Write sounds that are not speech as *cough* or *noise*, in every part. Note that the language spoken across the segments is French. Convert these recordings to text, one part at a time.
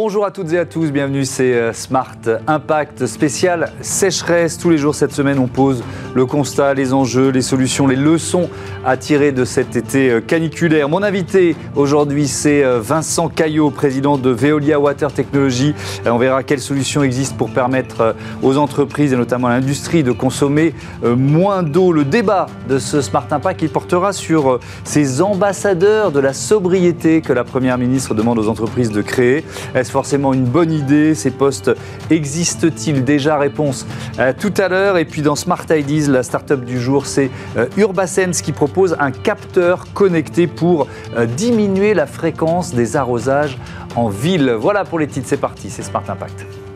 Bonjour à toutes et à tous, bienvenue, c'est euh, Smart Impact spécial sécheresse. Tous les jours cette semaine, on pose le constat, les enjeux, les solutions, les leçons à tirer de cet été euh, caniculaire. Mon invité aujourd'hui, c'est euh, Vincent Caillot, président de Veolia Water Technology. On verra quelles solutions existent pour permettre aux entreprises et notamment à l'industrie de consommer moins d'eau. Le débat de ce Smart Impact, il portera sur ces ambassadeurs de la sobriété que la Première ministre demande aux entreprises de créer. Forcément une bonne idée Ces postes? Existent-ils déjà? Réponse tout à l'heure. Et puis dans Smart Ideas, la start-up du jour, c'est euh, qui propose un capteur connecté pour euh, diminuer la fréquence des arrosages en ville. Voilà pour les titres, c'est parti, c'est Smart Impact.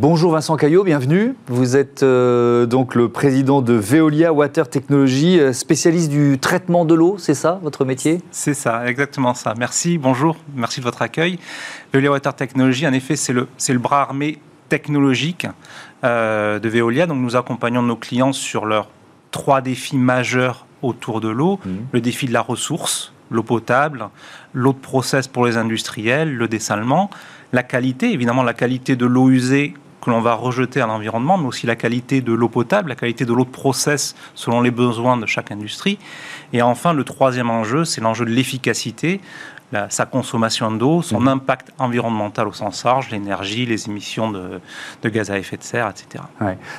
Bonjour Vincent Caillot, bienvenue. Vous êtes euh, donc le président de Veolia Water Technology, euh, spécialiste du traitement de l'eau, c'est ça votre métier? C'est ça, exactement ça. Merci, bonjour, merci de votre accueil. Veolia Water Technology, en effet, c'est le, le bras armé technologique euh, de Veolia. Donc nous accompagnons nos clients sur leurs trois défis majeurs autour de l'eau. Mmh. Le défi de la ressource, l'eau potable, l'eau de process pour les industriels, le dessalement, la qualité, évidemment la qualité de l'eau usée que l'on va rejeter à l'environnement, mais aussi la qualité de l'eau potable, la qualité de l'eau de process selon les besoins de chaque industrie. Et enfin, le troisième enjeu, c'est l'enjeu de l'efficacité, sa consommation d'eau, son mhm. impact environnemental au sens large, l'énergie, les émissions de, gaz à effet de serre, etc.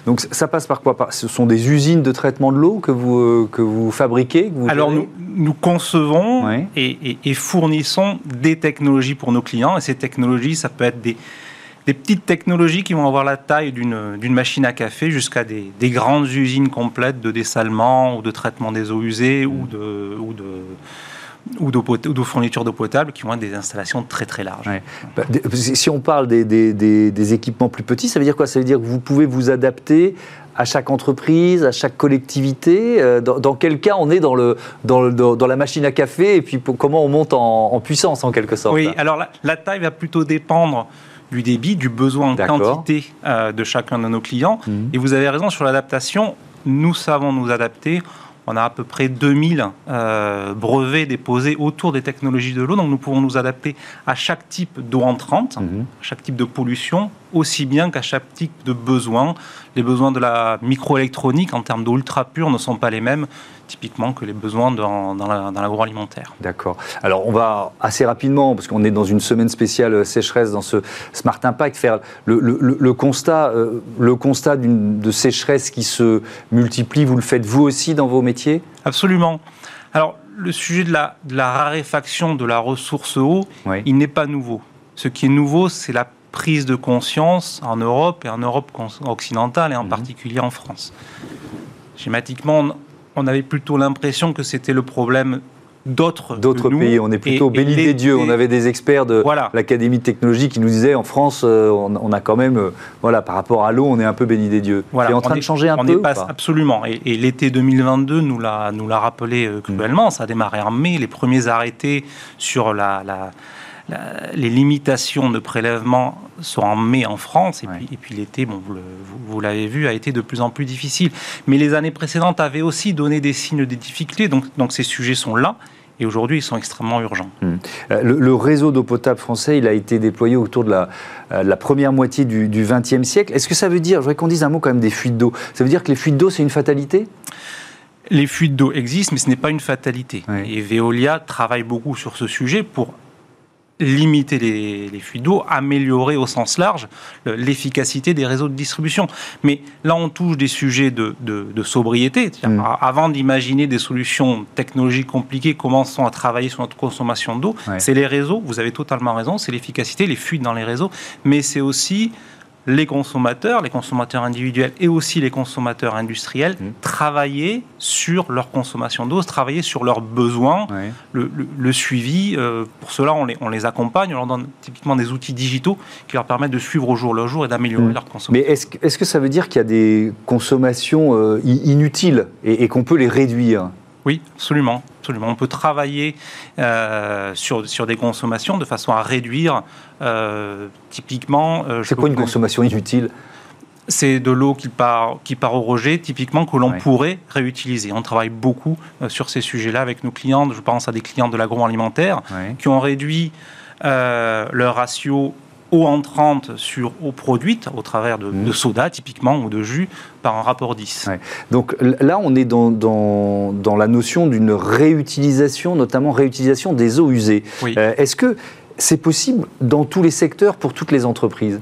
Donc ça passe par quoi? Ce sont des usines de traitement de l'eau que vous, euh, que vous fabriquez Alors nous, nous, concevons et, et, fournissons des technologies pour nos clients. Et ces technologies, ça peut être des, des petites technologies qui vont avoir la taille d'une machine à café jusqu'à des, grandes usines complètes de dessalement ou de traitement des eaux usées ou de, ou de ou de fourniture d'eau potable qui vont être des installations très très larges. Bah, si on parle des, des, équipements plus petits, ça veut dire quoi? Ça veut dire que vous pouvez vous adapter à chaque entreprise, à chaque collectivité? Euh, dans, quel cas on est dans, le, dans, dans, la machine à café et puis comment on monte en, puissance en quelque sorte? Oui, alors la, taille va plutôt dépendre du débit, du besoin en quantité euh, de chacun de nos clients. Mhm. Et vous avez raison sur l'adaptation. Nous savons nous adapter. On a à peu près 2000 euh, brevets déposés autour des technologies de l'eau. Donc nous pouvons nous adapter à chaque type d'eau entrante, mhm. à chaque type de pollution, aussi bien qu'à chaque type de besoin. Les besoins de la microélectronique en termes d'eau ultra pure ne sont pas les mêmes typiquement que les besoins dans, dans l'agroalimentaire. D'accord. Alors on va assez rapidement, parce qu'on est dans une semaine spéciale sécheresse dans ce Smart Impact, faire le, le, constat, euh, le constat de sécheresse qui se multiplie. Vous le faites vous aussi dans vos métiers? Absolument. Alors le sujet de la, de la raréfaction de la ressource eau, il n'est pas nouveau. Ce qui est nouveau, c'est la prise de conscience en Europe et en Europe occidentale et en mhm. particulier en France. Schématiquement, on avait plutôt l'impression que c'était le problème d'autres d'autres pays. On est plutôt béni des dieux. On avait des experts de l'Académie de technologie qui nous disaient en France, euh, on, a quand même, euh, voilà, par rapport à l'eau, on est un peu béni des dieux. C'est en train de changer un peu. Est absolument. Et, l'été 2022 nous l'a nous l'a rappelé euh, cruellement. Ça a démarré en mai. Les premiers arrêtés sur la les limitations de prélèvement sont en mai en France, et puis, l'été, bon, vous, l'avez vu, a été de plus en plus difficile. Mais les années précédentes avaient aussi donné des signes de difficulté, donc, donc ces sujets sont là. Et aujourd'hui, ils sont extrêmement urgents. Hmm. Euh, le, réseau d'eau potable français, il a été déployé autour de la, euh, la première moitié du XXe siècle. Est-ce que ça veut dire, je voudrais qu'on dise un mot quand même des fuites d'eau, ça veut dire que les fuites d'eau, c'est une fatalité? Les fuites d'eau existent, mais ce n'est pas une fatalité. Et Veolia travaille beaucoup sur ce sujet pour limiter les, fuites d'eau, améliorer au sens large l'efficacité des réseaux de distribution. Mais là, on touche des sujets de, sobriété. Mm. Avant d'imaginer des solutions technologiques compliquées, commençons à travailler sur notre consommation d'eau. C'est les réseaux, vous avez totalement raison, c'est l'efficacité, les fuites dans les réseaux, mais c'est aussi les consommateurs, les consommateurs individuels et aussi les consommateurs industriels, mmh. travailler sur leur consommation d'eau, travailler sur leurs besoins, le, suivi. Euh, pour cela, on les, on les, accompagne, on leur donne typiquement des outils digitaux qui leur permettent de suivre au jour le jour et d'améliorer mmh. leur consommation. Mais est-ce est que ça veut dire qu'il y a des consommations euh, inutiles et qu'on peut les réduire? Oui, absolument. Absolument. On peut travailler euh, sur, sur des consommations de façon à réduire euh, typiquement. Euh, C'est quoi une consommation inutile? C'est de l'eau qui part, qui part au rejet, typiquement, que l'on pourrait réutiliser. On travaille beaucoup sur ces sujets-là avec nos clients. Je pense à des clients de l'agroalimentaire qui ont réduit leur ratio eau entrante sur eau produite au travers de, mmh. soda typiquement ou de jus par un rapport 10. Donc là, on est dans, dans, la notion d'une réutilisation, notamment réutilisation des eaux usées. Euh, est-ce que c'est possible dans tous les secteurs pour toutes les entreprises?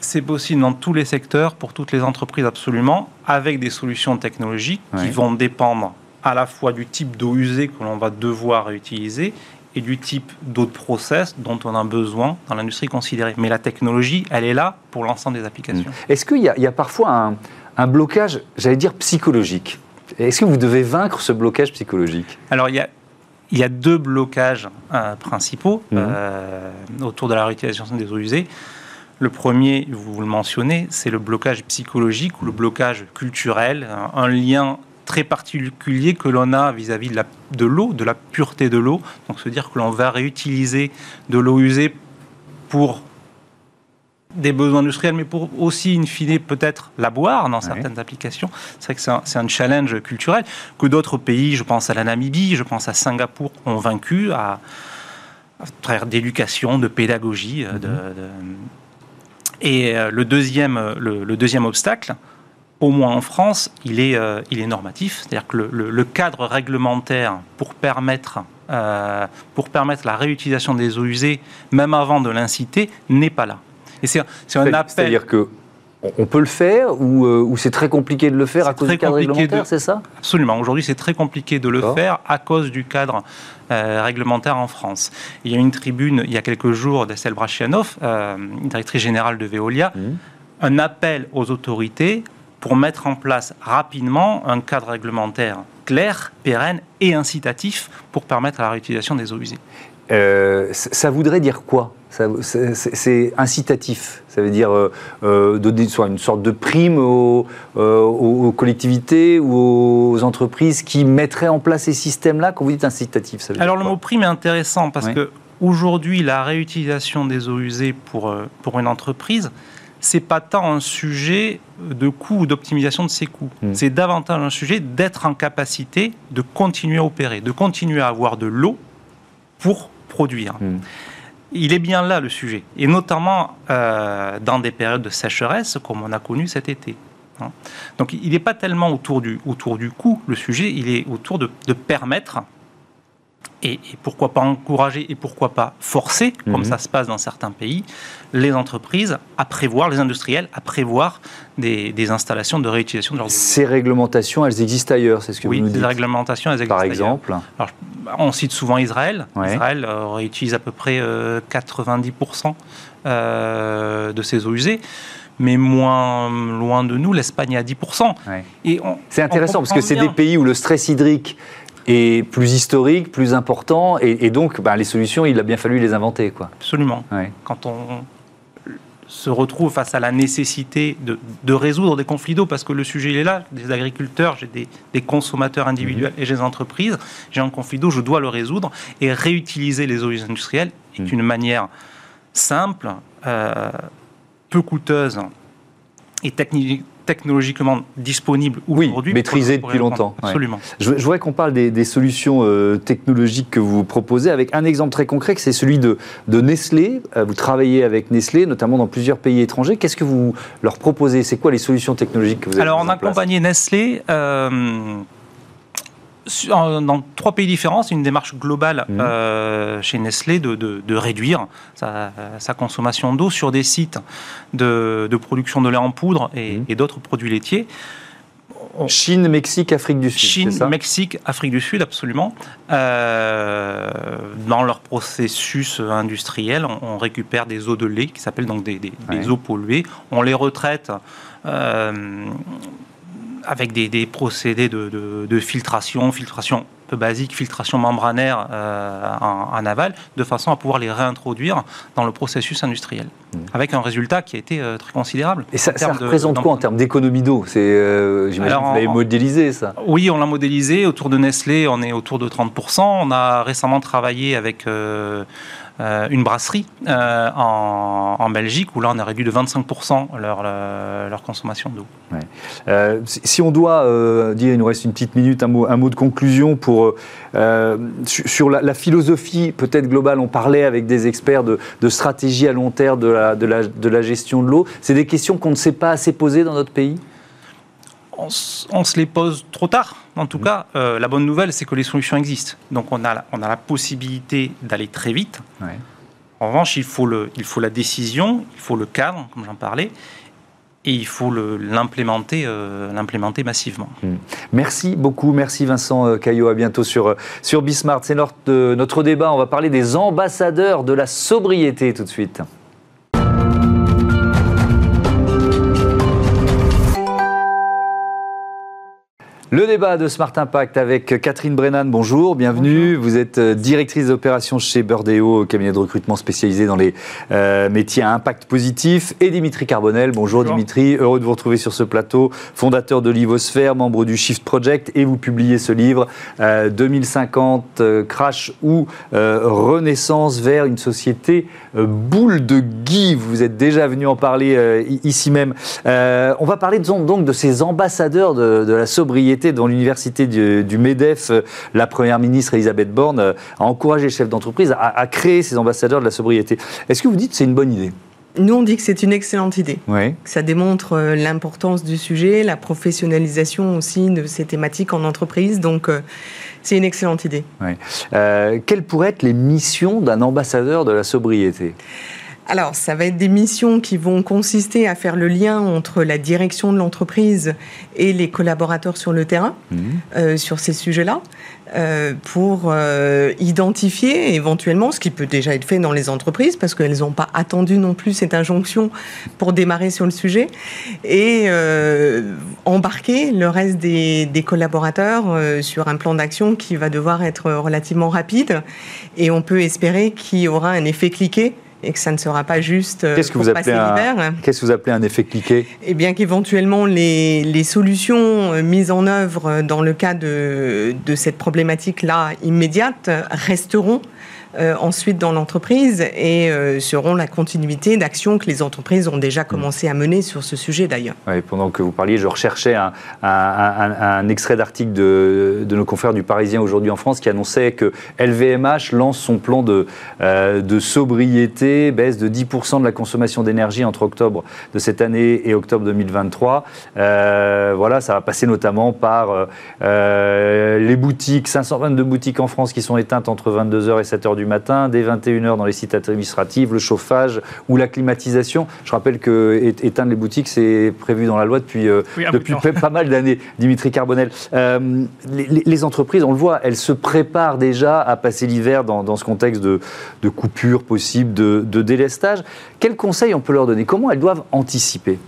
C'est possible dans tous les secteurs, pour toutes les entreprises absolument, avec des solutions technologiques qui vont dépendre à la fois du type d'eau usée que l'on va devoir réutiliser et du type de process dont on a besoin dans l'industrie considérée. Mais la technologie, elle est là pour l'ensemble des applications. Mmh. Est-ce qu'il y, a parfois un, blocage, j'allais dire psychologique? Est-ce que vous devez vaincre ce blocage psychologique? Alors, il y a, il y deux blocages euh, principaux mmh. euh, autour de la réutilisation des eaux usées. Le premier, vous le mentionnez, c'est le blocage psychologique ou le blocage culturel, un, lien très particulier que l'on a vis-à-vis de l'eau, de, la pureté de l'eau. Donc se dire que l'on va réutiliser de l'eau usée pour des besoins industriels, mais pour aussi, in fine, peut-être la boire dans certaines applications. C'est vrai que c'est un, challenge culturel que d'autres pays, je pense à la Namibie, je pense à Singapour, ont vaincu à, travers d'éducation, de pédagogie, euh, de et euh, le deuxième, euh, le, deuxième obstacle, au moins en France, il est, euh, il est normatif. C'est-à-dire que le, cadre réglementaire pour permettre, pour permettre la réutilisation des eaux usées, même avant de l'inciter, n'est pas là. Et c'est un appel. C'est-à-dire que on peut le faire ou, c'est très compliqué de le faire à cause du cadre réglementaire, c'est ça? Absolument. Aujourd'hui, c'est très compliqué de le faire à cause du cadre euh, réglementaire en France. Il y a une tribune il y a quelques jours d'Estelle Brachianov, euh, directrice générale de Veolia, mmh. un appel aux autorités pour mettre en place rapidement un cadre réglementaire clair, pérenne et incitatif pour permettre la réutilisation des eaux usées. Euh, ça voudrait dire quoi? C'est incitatif. Ça veut dire euh, euh, donner soit une sorte de prime aux, collectivités ou aux entreprises qui mettraient en place ces systèmes-là? Quand vous dites incitatif, ça veut Alors le mot prime est intéressant parce que aujourd'hui, la réutilisation des eaux usées pour, pour une entreprise, c'est pas tant un sujet de coût ou d'optimisation de ses coûts. Hmm. C'est davantage un sujet d'être en capacité de continuer à opérer, de continuer à avoir de l'eau pour produire. Hmm. Il est bien là le sujet, et notamment euh, dans des périodes de sécheresse comme on a connu cet été. Hein. Donc il n'est pas tellement autour du, autour du coût, le sujet, il est autour de, de permettre et, pourquoi pas encourager et pourquoi pas forcer, comme mhm. ça se passe dans certains pays, les entreprises à prévoir, les industriels à prévoir des, installations de réutilisation de leurs Ces réglementations, elles existent ailleurs, c'est ce que vous nous dites. Oui, ces réglementations, elles existent Par exemple On cite souvent Israël. Israël euh, réutilise à peu près 90% euh, euh, de ses eaux usées mais moins loin de nous, l'Espagne à 10%. C'est intéressant parce que c'est des pays où le stress hydrique est plus historique, plus important, et, donc bah, les solutions, il a bien fallu les inventer. Quoi. Absolument. Quand on se retrouve face à la nécessité de, résoudre des conflits d'eau, parce que le sujet il est là, des agriculteurs, j'ai des, consommateurs individuels mhm. et j'ai des entreprises, j'ai un conflit d'eau, je dois le résoudre, et réutiliser les eaux industrielles est mhm. une manière simple, euh, peu coûteuse et technique technologiquement disponible aujourd'hui. Oui, maîtrisé depuis longtemps. Absolument. Je, voudrais qu'on parle des, solutions euh, technologiques que vous proposez avec un exemple très concret, c'est celui de, de Nestlé. Euh, vous travaillez avec Nestlé, notamment dans plusieurs pays étrangers. Qu'est-ce que vous leur proposez? C'est quoi les solutions technologiques que vous avez Alors, on a accompagné Nestlé. Euh, dans trois pays différents, c'est une démarche globale mmh. euh, chez Nestlé de, réduire sa, consommation d'eau sur des sites de, production de lait en poudre et, mmh. d'autres produits laitiers. Chine, Mexique, Afrique du Sud. Chine, Mexique, Afrique du Sud, absolument. Euh, dans leur processus industriel, on, récupère des eaux de lait qui s'appellent donc des, eaux polluées. On les retraite. Euh, avec des, procédés de, filtration, filtration peu basique, filtration membranaire euh, en, aval, de façon à pouvoir les réintroduire dans le processus industriel, mmh. avec un résultat qui a été euh, très considérable. Et ça, représente quoi en termes d'économie d'eau? C'est, euh, J'imagine que vous l'avez modélisé, ça Oui, on l'a modélisé. Autour de Nestlé, on est autour de 30%. On a récemment travaillé avec une brasserie en, Belgique où là on a réduit de 25% leur, leur consommation d'eau. si on doit dire, il nous reste une petite minute, un mot, de conclusion pour, sur la, philosophie peut-être globale. On parlait avec des experts de, stratégie à long terme de la, de la, de la gestion de l'eau. C'est des questions qu'on ne sait pas assez poser dans notre pays? On, se les pose trop tard. En tout mmh. cas, euh, la bonne nouvelle, c'est que les solutions existent. Donc on a, on a la possibilité d'aller très vite. En revanche, il faut, le, il faut la décision, il faut le cadre, comme j'en parlais, et il faut l'implémenter euh, l'implémenter massivement. Mmh. Merci beaucoup, merci Vincent euh, Caillot, à bientôt sur, sur Bismart. C'est notre, notre débat, on va parler des ambassadeurs de la sobriété tout de suite. Le débat de Smart Impact avec Catherine Brennan, bonjour, bienvenue. Vous êtes euh, directrice d'opération chez Burdeo, cabinet de recrutement spécialisé dans les euh, métiers à impact positif. Et Dimitri Carbonel, bonjour, Dimitri, heureux de vous retrouver sur ce plateau, fondateur de Livosphère, membre du Shift Project, et vous publiez ce livre 2050, euh, Crash ou Renaissance vers une société boule de Guy. Vous êtes déjà venu en parler ici même. on va parler donc de ces ambassadeurs de la sobriété dans l'université du, MEDEF, euh, la première ministre Elisabeth Borne euh, a encouragé les chefs d'entreprise à, créer ces ambassadeurs de la sobriété. Est-ce que vous dites que c'est une bonne idée? Nous, on dit que c'est une excellente idée. Oui. Ça démontre euh, l'importance du sujet, la professionnalisation aussi de ces thématiques en entreprise. Donc, c'est une excellente idée. Oui. quelles pourraient être les missions d'un ambassadeur de la sobriété? Alors, ça va être des missions qui vont consister à faire le lien entre la direction de l'entreprise et les collaborateurs sur le terrain mhm. euh, sur ces sujets-là, euh, pour euh, identifier éventuellement ce qui peut déjà être fait dans les entreprises, parce qu'elles n'ont pas attendu non plus cette injonction pour démarrer sur le sujet, et embarquer le reste des, des collaborateurs sur un plan d'action qui va devoir être relativement rapide, et on peut espérer qu'il y aura un effet cliqué et que ça ne sera pas juste euh, Qu'est-ce que vous appelez un, Qu'est-ce que vous appelez un effet cliqué? Eh bien qu'éventuellement les, les, solutions euh, mises en œuvre dans le cas de, de cette problématique-là immédiate resteront euh, ensuite dans l'entreprise et euh, seront la continuité d'actions que les entreprises ont déjà commencé à mener sur ce sujet d'ailleurs. pendant que vous parliez, je recherchais un, un, extrait d'article de, de, nos confrères du Parisien aujourd'hui en France qui annonçait que LVMH lance son plan de, euh, de sobriété, baisse de 10% de la consommation d'énergie entre octobre de cette année et octobre 2023. voilà, ça va passer notamment par les boutiques, 522 boutiques en France qui sont éteintes entre 22h et 7h du matin, dès 21h dans les sites administratifs, le chauffage ou la climatisation. Je rappelle que éteindre les boutiques, c'est prévu dans la loi depuis, euh, depuis pas mal d'années, Dimitri Carbonel. Euh, les, entreprises, on le voit, elles se préparent déjà à passer l'hiver dans, ce contexte de, de coupure possible, de, délestage. Quels conseils on peut leur donner? Comment elles doivent anticiper?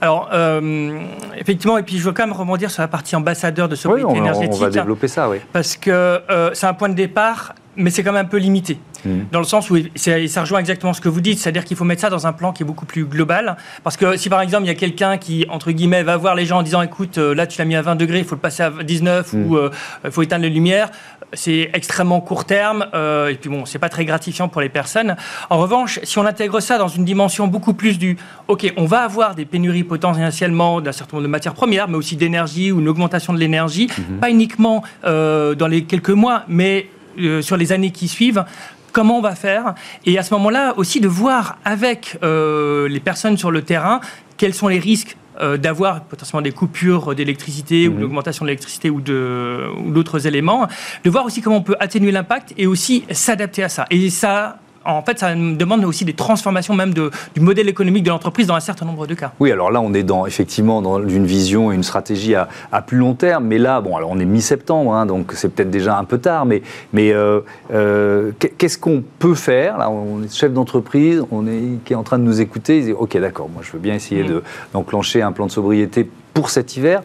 Alors, euh, effectivement, et puis je veux quand même rebondir sur la partie ambassadeur de sobriété énergétique. On va développer ça, oui. Parce que c'est un point de départ mais c'est quand même un peu limité. Mmh. Dans le sens où ça rejoint exactement ce que vous dites, c'est-à-dire qu'il faut mettre ça dans un plan qui est beaucoup plus global. Parce que si par exemple il y a quelqu'un qui, entre guillemets, va voir les gens en disant écoute, euh, là tu l'as mis à 20 degrés, il faut le passer à 19 mmh. ou euh, il faut éteindre les lumières, c'est extrêmement court terme euh, et puis bon, c'est pas très gratifiant pour les personnes. En revanche, si on intègre ça dans une dimension beaucoup plus du ok, on va avoir des pénuries potentiellement d'un certain nombre de matières premières, mais aussi d'énergie ou une augmentation de l'énergie, mmh. pas uniquement dans les quelques mois, mais euh, sur les années qui suivent comment on va faire et à ce moment-là aussi de voir avec euh, les personnes sur le terrain quels sont les risques euh, d'avoir potentiellement des coupures d'électricité ou d'augmentation mhm. de l'électricité ou d'autres éléments, de voir aussi comment on peut atténuer l'impact et aussi s'adapter à ça. Et ça, en fait, ça demande aussi des transformations même de, du modèle économique de l'entreprise dans un certain nombre de cas. Oui, alors là, on est dans, effectivement dans une vision et une stratégie à, plus long terme. Mais là, bon, alors on est mi-septembre, hein, donc c'est peut-être déjà un peu tard. Mais, mais euh, euh, qu'est-ce qu'on peut faire? Là, on est chef d'entreprise, on est qui est en train de nous écouter. Il dit, ok, d'accord, moi, je veux bien essayer mmh. d'enclencher un plan de sobriété pour cet hiver.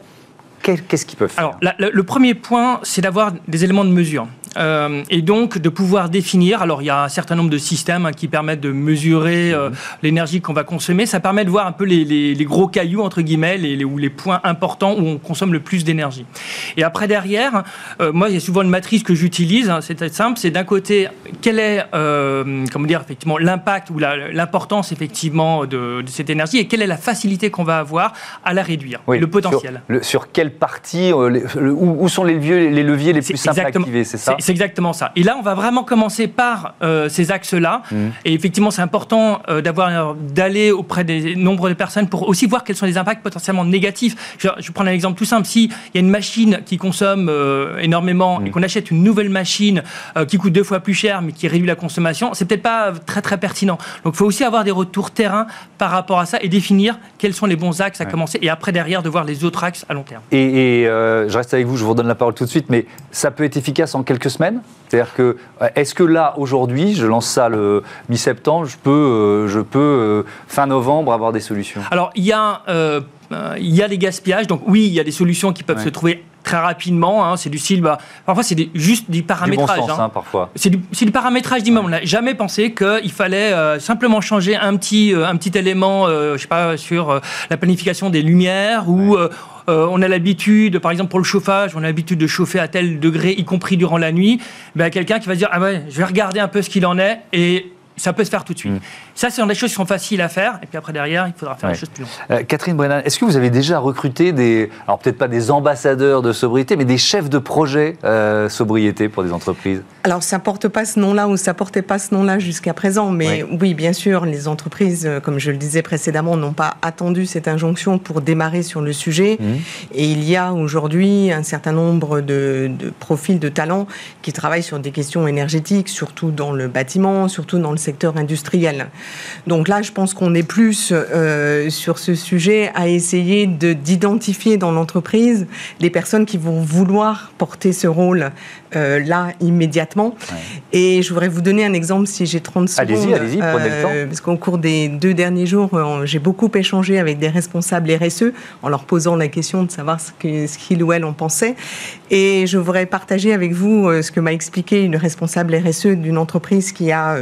Qu'est-ce qu'ils peuvent faire? Alors, le premier point, c'est d'avoir des éléments de mesure. Euh, et donc de pouvoir définir. Alors il y a un certain nombre de systèmes hein, qui permettent de mesurer euh, mhm. l'énergie qu'on va consommer. Ça permet de voir un peu les, gros cailloux entre guillemets, les, ou les points importants où on consomme le plus d'énergie. Et après derrière, moi il y a souvent une matrice que j'utilise. Hein, c'est simple. C'est d'un côté quel est comment dire effectivement l'impact ou l'importance effectivement de, cette énergie et quelle est la facilité qu'on va avoir à la réduire, le potentiel. Sur, sur quelle partie, où, sont les leviers, les leviers les plus simples à activer, c'est ça? C'est exactement ça. Et là, on va vraiment commencer par euh, ces axes-là. Mmh. Et effectivement, c'est important euh, d'avoir d'aller auprès des nombres de personnes pour aussi voir quels sont les impacts potentiellement négatifs. Je, je prends un exemple tout simple. S'il y a une machine qui consomme euh, énormément mmh. et qu'on achète une nouvelle machine qui coûte deux fois plus cher mais qui réduit la consommation, c'est peut-être pas très très pertinent. Donc, il faut aussi avoir des retours terrain par rapport à ça et définir quels sont les bons axes à commencer et après derrière de voir les autres axes à long terme. Et, et je reste avec vous, je vous redonne la parole tout de suite, mais ça peut être efficace en quelques semaines C'est-à-dire que, euh, est-ce que là, aujourd'hui, je lance ça le mi-septembre, je peux, euh, je peux euh, fin novembre avoir des solutions? Alors, il y a. il y a des gaspillages, donc oui, il y a des solutions qui peuvent se trouver très rapidement. Hein, c'est du style, bah, parfois c'est juste du paramétrage. Bon hein. parfois. C'est du, du, paramétrage d'immeuble. On n'a jamais pensé qu'il fallait simplement changer un petit, un petit élément, je sais pas, sur la planification des lumières ou euh, on a l'habitude, par exemple pour le chauffage, on a l'habitude de chauffer à tel degré, y compris durant la nuit. Ben, quelqu'un qui va se dire ah ouais, je vais regarder un peu ce qu'il en est et ça peut se faire tout de suite. Mm. Ça, c'est des choses qui sont faciles à faire. Et puis après, derrière, il faudra faire les choses plus longues. Euh, Catherine Brennan, est-ce que vous avez déjà recruté des, alors peut-être pas des ambassadeurs de sobriété, mais des chefs de projet euh, sobriété pour des entreprises? Alors, ça porte pas ce nom-là ou ça portait pas ce nom-là jusqu'à présent. Mais oui. bien sûr, les entreprises, euh, comme je le disais précédemment, n'ont pas attendu cette injonction pour démarrer sur le sujet. Mm. Et il y a aujourd'hui un certain nombre de, de profils de talents qui travaillent sur des questions énergétiques, surtout dans le bâtiment, surtout dans le secteur industriel. Donc là, je pense qu'on est plus euh, sur ce sujet à essayer d'identifier dans l'entreprise les personnes qui vont vouloir porter ce rôle euh, là immédiatement. Et je voudrais vous donner un exemple si j'ai 30 secondes. Allez-y, allez-y, prenez le temps. Euh, parce qu'au cours des deux derniers jours, j'ai beaucoup échangé avec des responsables RSE en leur posant la question de savoir ce qu'ils ou elles en pensaient. Et je voudrais partager avec vous ce que m'a expliqué une responsable RSE d'une entreprise qui a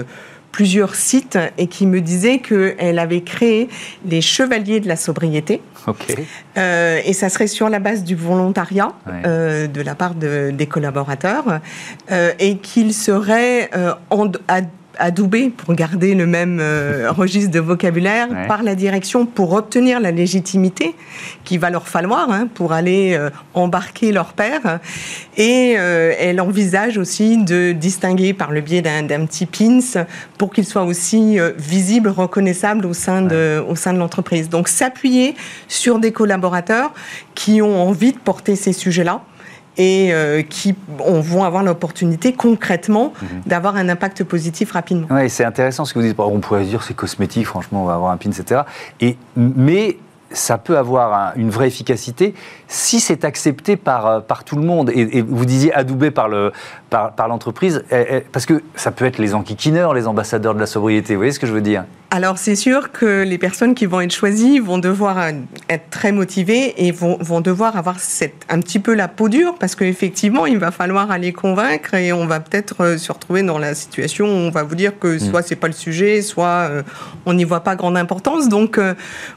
plusieurs sites et qui me disait qu'elle avait créé les chevaliers de la sobriété. Euh, et ça serait sur la base du volontariat euh, de la part des collaborateurs euh, et qu'il serait en, adoubé, pour garder le même euh, registre de vocabulaire, par la direction pour obtenir la légitimité qu'il va leur falloir hein, pour aller euh, embarquer leur père. Et euh, elle envisage aussi de distinguer par le biais d'un petit pins pour qu'il soit aussi visible, reconnaissable au sein de, au sein de l'entreprise. Donc s'appuyer sur des collaborateurs qui ont envie de porter ces sujets-là et euh, qui vont avoir l'opportunité concrètement mhm. d'avoir un impact positif rapidement. Oui, c'est intéressant ce que vous dites. On pourrait dire c'est cosmétique, franchement, on va avoir un pin, etc. Et, mais ça peut avoir une vraie efficacité si c'est accepté par, euh, par tout le monde. Et, vous disiez adoubé par l'entreprise, par, par parce que ça peut être les enquiquineurs, les ambassadeurs de la sobriété. Vous voyez ce que je veux dire? Alors c'est sûr que les personnes qui vont être choisies vont devoir euh, être très motivées et vont, vont devoir avoir cette, un petit peu la peau dure parce qu'effectivement il va falloir aller convaincre et on va peut-être euh, se retrouver dans la situation où on va vous dire que mm. soit c'est pas le sujet, soit euh, on n'y voit pas grande importance. Donc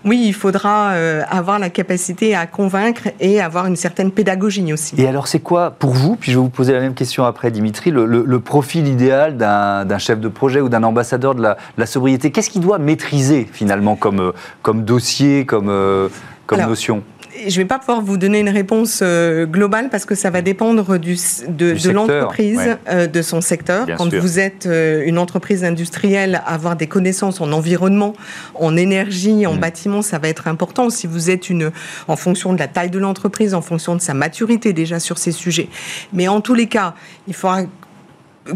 oui, il faudra avoir la capacité à convaincre et avoir une certaine pédagogie aussi. Et alors c'est quoi pour vous, puis je vais vous poser la même question après Dimitri, le, profil idéal d'un chef de projet ou d'un ambassadeur de la, de la sobriété? Qu'est-ce qui doit maîtriser finalement comme, euh, comme dossier, comme, euh, comme notion je ne vais pas pouvoir vous donner une réponse euh, globale parce que ça va dépendre du, de, l'entreprise, de son secteur. Quand vous êtes une entreprise industrielle, avoir des connaissances en environnement, en énergie, en mm. bâtiment, ça va être important. Si vous êtes une, en fonction de la taille de l'entreprise, en fonction de sa maturité déjà sur ces sujets. Mais en tous les cas, il faudra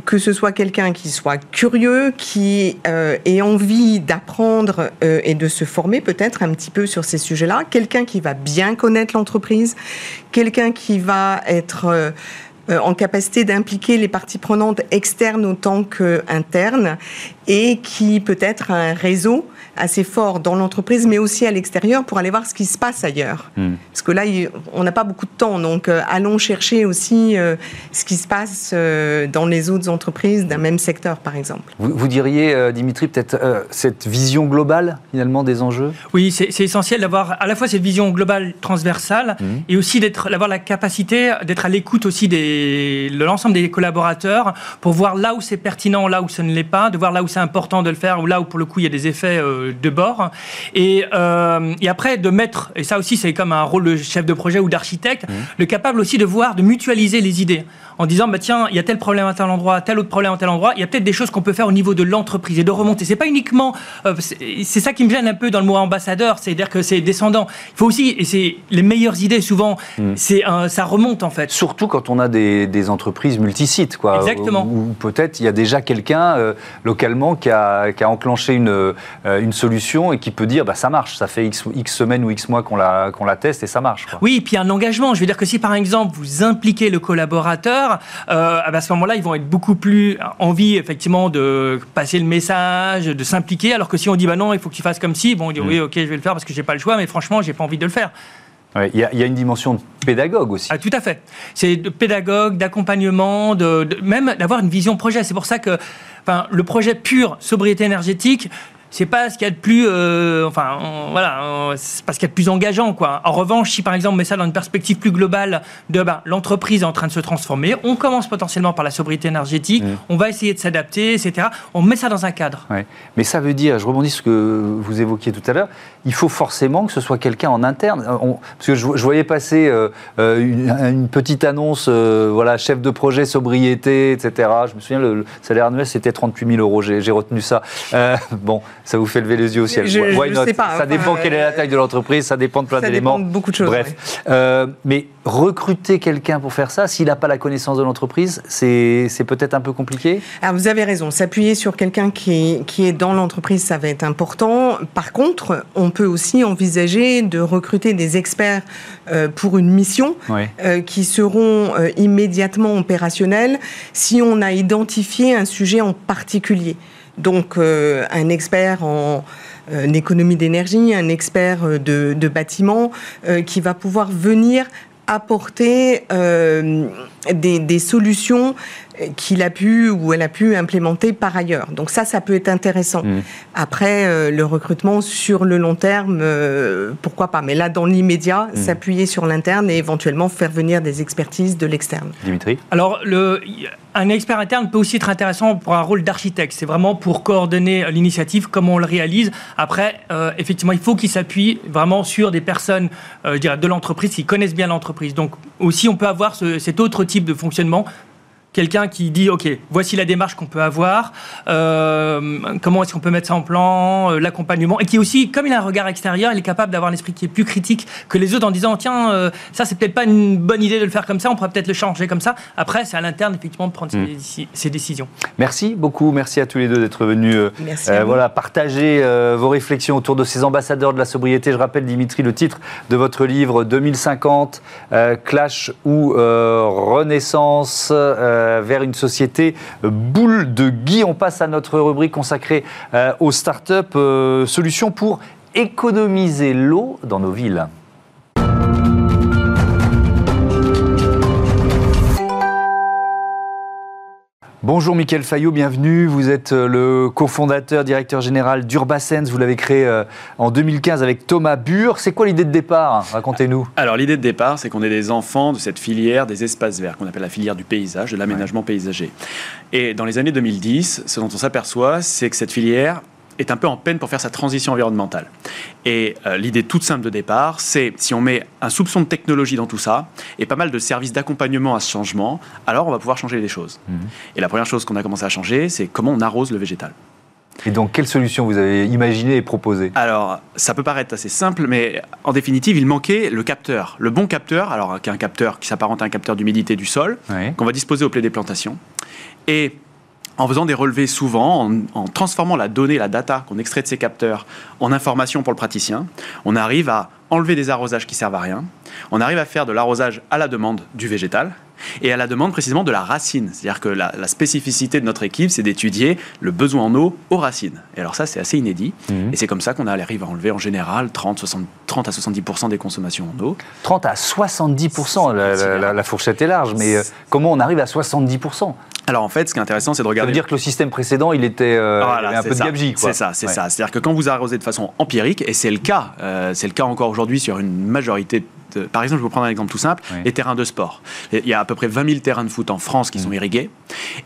que ce soit quelqu'un qui soit curieux, qui euh, ait envie d'apprendre euh, et de se former peut-être un petit peu sur ces sujets-là, quelqu'un qui va bien connaître l'entreprise, quelqu'un qui va être euh, en capacité d'impliquer les parties prenantes externes autant qu'internes et qui peut-être a un réseau assez fort dans l'entreprise, mais aussi à l'extérieur pour aller voir ce qui se passe ailleurs. Hmm. Parce que là, on n'a pas beaucoup de temps, donc euh, allons chercher aussi euh, ce qui se passe euh, dans les autres entreprises d'un même secteur, par exemple. Vous, diriez, Dimitri, peut-être cette vision globale finalement des enjeux? Oui, c'est essentiel d'avoir à la fois cette vision globale transversale hmm. et aussi d'avoir la capacité d'être à l'écoute aussi des, de l'ensemble des collaborateurs pour voir là où c'est pertinent, là où ce ne l'est pas, de voir là où c'est important de le faire ou là où pour le coup il y a des effets de bord. Et, et après de mettre, et ça aussi c'est comme un rôle de chef de projet ou d'architecte, mmh. le capable aussi de voir, de mutualiser les idées en disant bah tiens il y a tel problème à tel endroit tel autre problème à tel endroit il y a peut-être des choses qu'on peut faire au niveau de l'entreprise et de remonter. C'est pas uniquement euh, c'est ça qui me gêne un peu dans le mot ambassadeur c'est à dire que c'est descendant. Il faut aussi et c'est les meilleures idées souvent mmh. c'est ça remonte en fait. Surtout quand on a des, des entreprises multisites quoi. Exactement. Ou, peut-être il y a déjà quelqu'un euh, localement qui a, qui a enclenché une, euh, une solution et qui peut dire bah ça marche ça fait x, x semaines ou x mois qu'on la qu'on la teste et ça marche oui, et puis un engagement. Je veux dire que si par exemple vous impliquez le collaborateur, euh, à ce moment-là, ils vont être beaucoup plus envie effectivement de passer le message, de s'impliquer. Alors que si on dit bah non, il faut que tu fasses comme si, bon, il dit mm. oui, ok, je vais le faire parce que j'ai pas le choix, mais franchement, j'ai pas envie de le faire. Il y, a une dimension de pédagogue aussi. Ah, tout à fait. C'est de pédagogue, d'accompagnement, de, même d'avoir une vision projet. C'est pour ça que enfin, le projet pur sobriété énergétique, c'est pas ce qu'il y a de plus, euh, enfin, voilà, c'est pas ce qu'il y a de plus engageant, quoi. En revanche, si par exemple on met ça dans une perspective plus globale de ben, l'entreprise est en train de se transformer, on commence potentiellement par la sobriété énergétique, mmh. on va essayer de s'adapter, etc. On met ça dans un cadre. Mais ça veut dire, je rebondis sur ce que vous évoquiez tout à l'heure, il faut forcément que ce soit quelqu'un en interne. parce que je, voyais passer euh, euh, une, petite annonce, voilà, chef de projet sobriété, etc. Je me souviens, le, salaire annuel c'était 38 000 euros. J'ai retenu ça. bon, ça vous fait lever les yeux au ciel. Je, sais pas, ça dépend quelle est la taille de l'entreprise, ça dépend de plein d'éléments. Ça dépend de beaucoup de choses. Bref. Euh, mais recruter quelqu'un pour faire ça, s'il n'a pas la connaissance de l'entreprise, c'est peut-être un peu compliqué? Alors vous avez raison, s'appuyer sur quelqu'un qui, qui est dans l'entreprise, ça va être important. Par contre, on peut aussi envisager de recruter des experts euh, pour une mission euh, qui seront immédiatement opérationnels si on a identifié un sujet en particulier donc euh, un expert en euh, économie d'énergie, un expert euh, de, de bâtiment, qui va pouvoir venir apporter des, solutions qu'il a pu ou elle a pu implémenter par ailleurs. Donc ça, ça peut être intéressant. Mmh. Après, euh, le recrutement sur le long terme, euh, pourquoi pas Mais là, dans l'immédiat, mmh. s'appuyer sur l'interne et éventuellement faire venir des expertises de l'externe. Dimitri Alors, le, un expert interne peut aussi être intéressant pour un rôle d'architecte. C'est vraiment pour coordonner l'initiative, comment on le réalise. Après, euh, effectivement, il faut qu'il s'appuie vraiment sur des personnes je dirais, de l'entreprise qui connaissent bien l'entreprise. Donc aussi, on peut avoir ce, cet autre type de fonctionnement quelqu'un qui dit ok voici la démarche qu'on peut avoir euh, comment est-ce qu'on peut mettre ça en plan euh, l'accompagnement et qui aussi comme il a un regard extérieur il est capable d'avoir l'esprit qui est plus critique que les autres en disant tiens euh, ça c'est peut-être pas une bonne idée de le faire comme ça on pourrait peut-être le changer comme ça. Après c'est à l'interne effectivement de prendre ses, mm. décisions. Merci beaucoup. Merci à tous les deux d'être venus voilà partager vos réflexions autour de ces ambassadeurs de la sobriété. Je rappelle Dimitri le titre de votre livre 2050 clash ou renaissance euh, vers une société boule de Guy. On passe à notre rubrique consacrée euh, aux startups, euh, solutions pour économiser l'eau dans nos villes. Bonjour Mickaël Fayot, bienvenue. Vous êtes euh, le cofondateur, directeur général d'Urbasens. Vous l'avez créé euh, en 2015 avec Thomas Bure. C'est quoi l'idée de départ? Racontez-nous. Alors l'idée de départ, c'est qu'on est des enfants de cette filière des espaces verts, qu'on appelle la filière du paysage, de l'aménagement paysager. Et dans les années 2010, ce dont on s'aperçoit, c'est que cette filière est un peu en peine pour faire sa transition environnementale. Et euh, l'idée toute simple de départ, c'est si on met un soupçon de technologie dans tout ça et pas mal de services d'accompagnement à ce changement, alors on va pouvoir changer les choses. Mhm. Et la première chose qu'on a commencé à changer, c'est comment on arrose le végétal. Et donc, quelle solution vous avez imaginé et proposé? Alors, ça peut paraître assez simple, mais en définitive, il manquait le capteur, le bon capteur, alors qui est un capteur qui s'apparente à un capteur d'humidité du sol, qu'on va disposer au plaid des plantations. Et en faisant des relevés souvent, en, transformant la donnée, la data qu'on extrait de ces capteurs en information pour le praticien, on arrive à enlever des arrosages qui servent à rien, on arrive à faire de l'arrosage à la demande du végétal, et à la demande précisément de la racine. C'est-à-dire que la, spécificité de notre équipe, c'est d'étudier le besoin en eau aux racines. Et alors ça, c'est assez inédit. Mhm. Et c'est comme ça qu'on arrive à enlever en général 30, 60, 30 à 70% des consommations en eau. 30 à 70%, la, la, fourchette est large, mais euh, comment on arrive à 70% alors en fait, ce qui est intéressant, c'est de regarder. Ça veut dire que le système précédent, il était euh, un peu de gabegie. C'est ça, c'est ça. C'est-à-dire que quand vous arrosez de façon empirique, et c'est le cas, euh, c'est le cas encore aujourd'hui sur une majorité par exemple, je vais vous prendre un exemple tout simple, les terrains de sport. Il y a à peu près 20 000 terrains de foot en France qui mm. sont irrigués.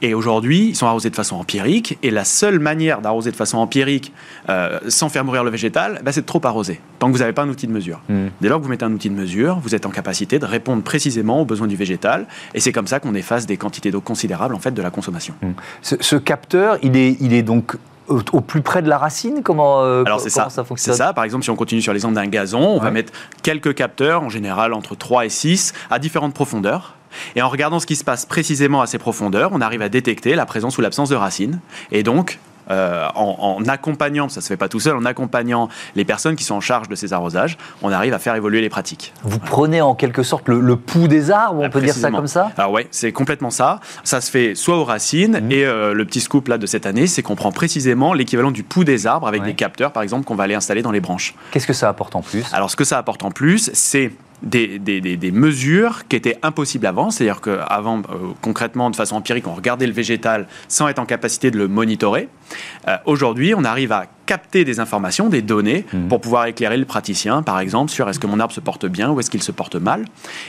Et aujourd'hui, ils sont arrosés de façon empirique. Et la seule manière d'arroser de façon empirique euh, sans faire mourir le végétal, bah, c'est de trop arroser, tant que vous n'avez pas un outil de mesure. Mm. Dès lors que vous mettez un outil de mesure, vous êtes en capacité de répondre précisément aux besoins du végétal. Et c'est comme ça qu'on efface des quantités d'eau considérables en fait, de la consommation. Mm. Ce, ce, capteur, il est, il est donc au, plus près de la racine Comment, euh, Alors c'est ça, fonctionne C'est ça. Par exemple, si on continue sur l'exemple d'un gazon, on va mettre quelques capteurs, en général entre 3 et 6, à différentes profondeurs. Et en regardant ce qui se passe précisément à ces profondeurs, on arrive à détecter la présence ou l'absence de racines. Et donc, euh, en, accompagnant, ça se fait pas tout seul, en accompagnant les personnes qui sont en charge de ces arrosages, on arrive à faire évoluer les pratiques. Vous prenez en quelque sorte le, pouls des arbres, on peut dire ça comme ça Alors ouais, c'est complètement ça. Ça se fait soit aux racines, mmh. et euh, le petit scoop là de cette année, c'est qu'on prend précisément l'équivalent du pouls des arbres avec des capteurs, par exemple, qu'on va aller installer dans les branches. Qu'est-ce que ça apporte en plus? Alors ce que ça apporte en plus, c'est des, des, mesures qui étaient impossibles avant. C'est-à-dire qu'avant, euh, concrètement, de façon empirique, on regardait le végétal sans être en capacité de le monitorer. Euh, aujourd'hui, on arrive à capter des informations, des données, mmh. pour pouvoir éclairer le praticien, par exemple, sur est-ce que mon arbre se porte bien ou est-ce qu'il se porte mal,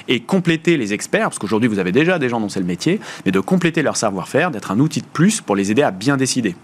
et compléter les experts, parce qu'aujourd'hui, vous avez déjà des gens dont c'est le métier, mais de compléter leur savoir-faire, d'être un outil de plus pour les aider à bien décider.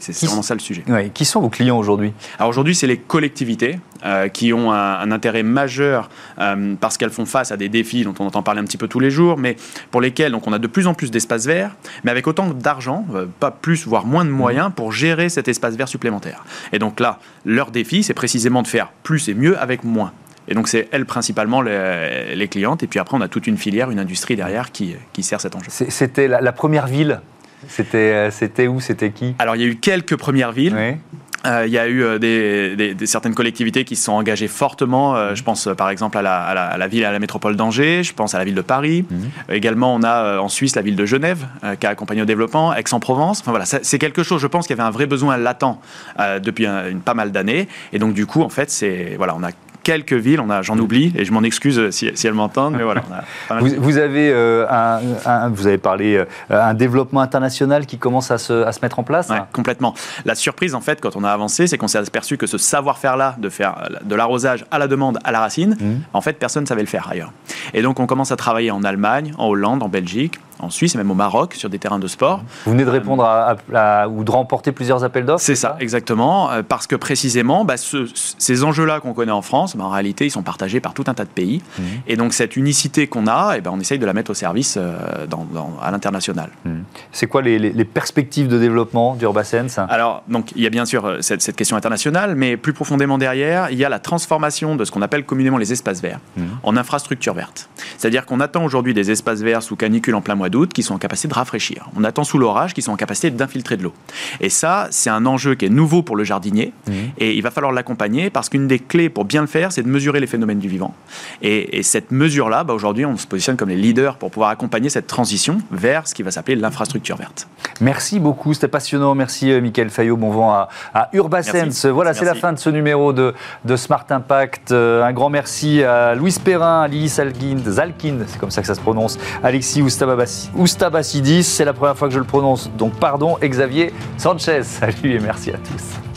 C'est vraiment ça le sujet. Qui sont vos clients aujourd'hui Alors aujourd'hui, c'est les collectivités euh, qui ont un, intérêt majeur euh, parce qu'elles font face à des défis dont on entend parler un petit peu tous les jours, mais pour lesquels donc, on a de plus en plus d'espaces verts, mais avec autant d'argent, euh, pas plus, voire moins de moyens mmh. pour gérer cet espace vert supplémentaire. Et donc là, leur défi, c'est précisément de faire plus et mieux avec moins. Et donc, c'est elles principalement les, clientes. Et puis après, on a toute une filière, une industrie derrière qui, qui sert cet enjeu. C'était la, la, première ville c'était, euh, c'était où C'était qui? Alors, il y a eu quelques premières villes. Euh, il y a eu euh, des, certaines collectivités qui se sont engagées fortement. je pense par exemple à la, ville, à la métropole d'Angers. Je pense à la ville de Paris. Mhm. également, on a en Suisse la ville de Genève qui a accompagné au développement, Aix-en-Provence. Enfin voilà, c'est quelque chose. Je pense qu'il y avait un vrai besoin latent depuis une pas mal d'années. Et donc du coup, en fait, c'est voilà, on a quelques villes. On a, j'en oublie et je m'en excuse si, elles m'entendent, mais voilà. vous, avez euh, un, vous avez parlé euh, un développement international qui commence à se, à se mettre en place. complètement. La surprise en fait quand on a avancé, c'est qu'on s'est aperçu que ce savoir-faire-là de faire de l'arrosage à la demande, à la racine, mmh. en fait personne ne savait le faire ailleurs. Et donc on commence à travailler en Allemagne, en Hollande, en Belgique, en Suisse et même au Maroc sur des terrains de sport. Vous venez de répondre à, ou de remporter plusieurs appels d'offres C'est ça, exactement. Euh, parce que précisément, bah, ces enjeux-là qu'on connaît en France, bah, en réalité, ils sont partagés par tout un tas de pays. Mmh. Et donc cette unicité qu'on a, et eh ben, on essaye de la mettre au service euh, dans, à l'international. Mmh. C'est quoi les, perspectives de développement d'Urbasense? Alors, donc, il y a bien sûr euh, cette, question internationale, mais plus profondément derrière, il y a la transformation de ce qu'on appelle communément les espaces verts mmh. en infrastructures vertes. C'est-à-dire qu'on attend aujourd'hui des espaces verts sous canicule en plein mois d'août qui sont en capacité de rafraîchir. On attend sous l'orage qui sont en capacité d'infiltrer de l'eau. Et ça, c'est un enjeu qui est nouveau pour le jardinier mmh. et il va falloir l'accompagner parce qu'une des clés pour bien le faire, c'est de mesurer les phénomènes du vivant. Et, cette mesure-là, bah, aujourd'hui, on se positionne comme les leaders pour pouvoir accompagner cette transition vers ce qui va s'appeler l'infrastructure verte. Merci beaucoup, c'était passionnant. Merci euh, Michael Fayot, bon vent à, à Urbasense. Voilà, c'est la fin de ce numéro de, de Smart Impact. Euh, un grand merci à Louis Perrin, à Lily Salkin, C'est comme ça que ça se prononce, Alexis Oustabassidis, c'est la première fois que je le prononce, donc pardon, Xavier Sanchez. *laughs* Salut et merci à tous.